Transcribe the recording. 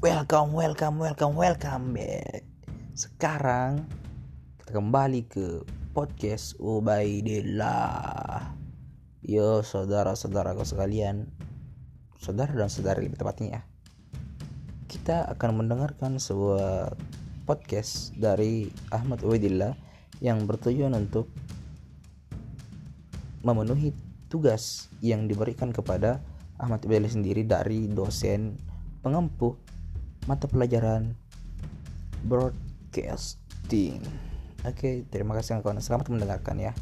Welcome, welcome, welcome, welcome back. Sekarang kita kembali ke podcast Ubaidillah. Yo saudara-saudaraku sekalian, saudara dan saudari lebih tepatnya ya. Kita akan mendengarkan sebuah podcast dari Ahmad Ubaidillah yang bertujuan untuk memenuhi tugas yang diberikan kepada Ahmad Ubaidillah sendiri dari dosen pengempu mata pelajaran broadcasting. Oke, terima kasih kawan. Selamat mendengarkan ya.